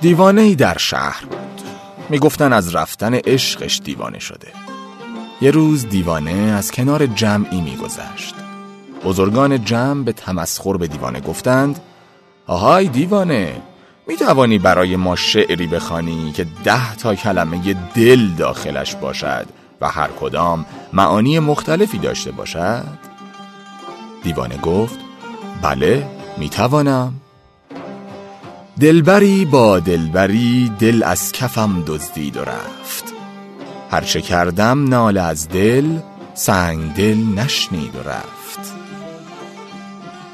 دیوانه ای در شهر بود. می‌گفتن از رفتن عشقش دیوانه شده. یه روز دیوانه از کنار جمعی میگذشت. بزرگان جمع به تمسخر به دیوانه گفتند آهای دیوانه می توانی برای ما شعری بخوانی که ده تا کلمه دل داخلش باشد و هر کدام معانی مختلفی داشته باشد؟ دیوانه گفت بله می توانم دلبری با دلبری دل از کفم دزدید و رفت. هرچه کردم ناله از دل سنگ دل نشنید و رفت.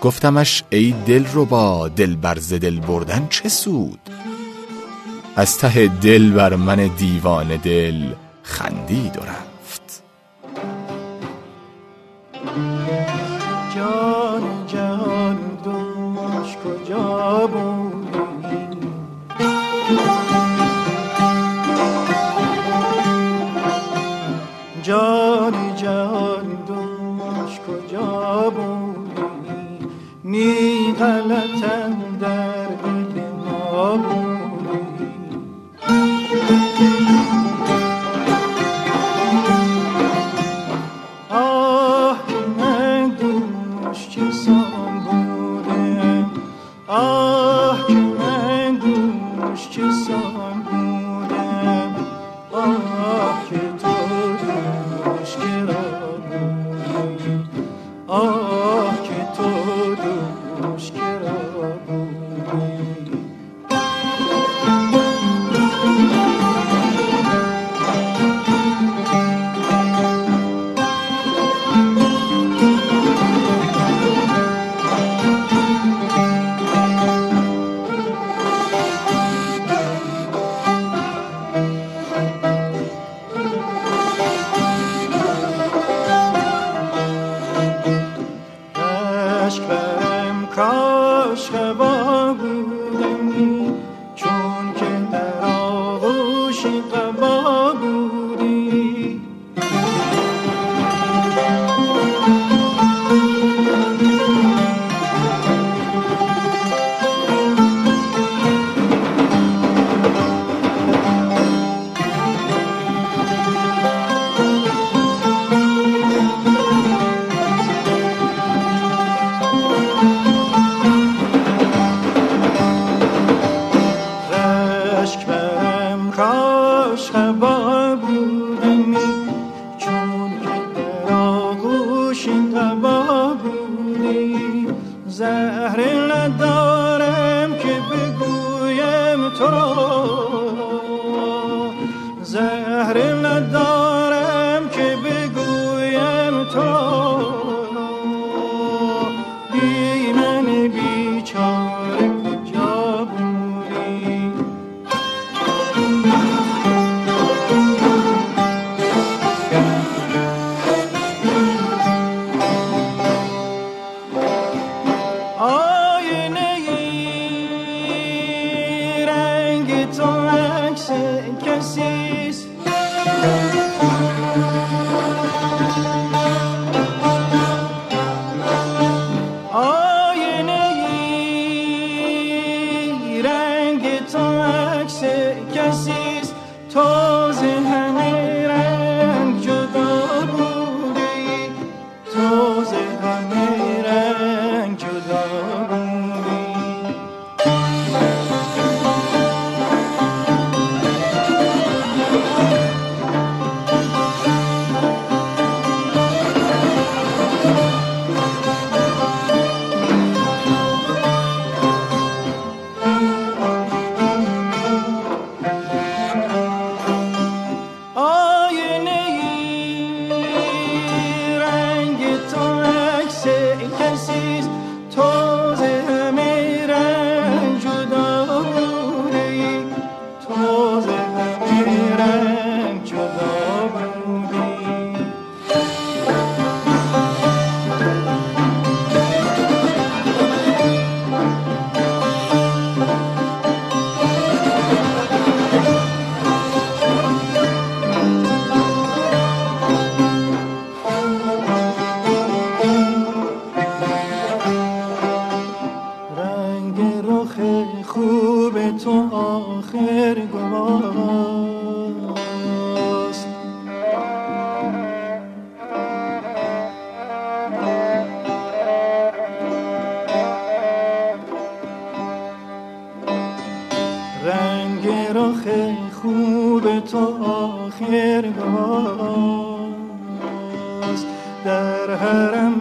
گفتمش ای دل رو با دل برز دل بردن چه سود؟ از ته دل بر من دیوان دل خندید و رفت. نی غلطم در دل ما بودی قبا بودی زهر تو عکس کسیست آینه ای رنگ تو عکس کسیست تازه همه آخر گواست. رنگ رخ خوب تو آخر گواست. در حرم